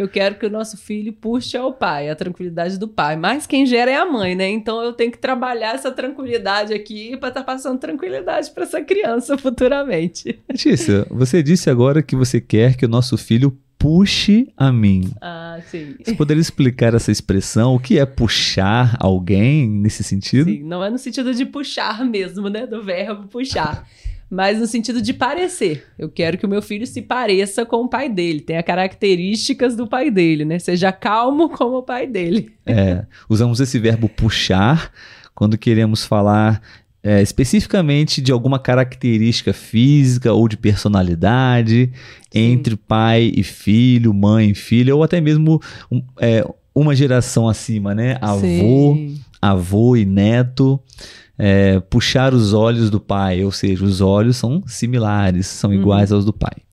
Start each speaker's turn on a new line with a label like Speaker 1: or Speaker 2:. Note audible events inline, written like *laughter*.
Speaker 1: que eu quero que o nosso filho puxe ao pai, a tranquilidade do pai. Mas quem gera é a mãe, né? Então eu tenho que trabalhar essa tranquilidade aqui para estar tá passando tranquilidade para essa criança *laughs* futuramente.
Speaker 2: Letícia, você disse agora que você quer que o nosso filho puxe a mim.
Speaker 1: Ah, sim.
Speaker 2: Você poderia explicar essa expressão? O que é puxar alguém nesse sentido?
Speaker 1: Sim, não é no sentido de puxar mesmo, né? Do verbo puxar. Mas no sentido de parecer. Eu quero que o meu filho se pareça com o pai dele, tenha características do pai dele, né? Seja calmo *laughs* como o pai dele.
Speaker 2: É, usamos esse verbo puxar quando queremos falar é, especificamente de alguma característica física ou de personalidade Sim. entre pai e filho, mãe e filho, ou até mesmo um, é, uma geração acima, né? Avô, Sim. avô e neto. É, puxar os olhos do pai, ou seja, os olhos são similares, são uhum. iguais aos do pai.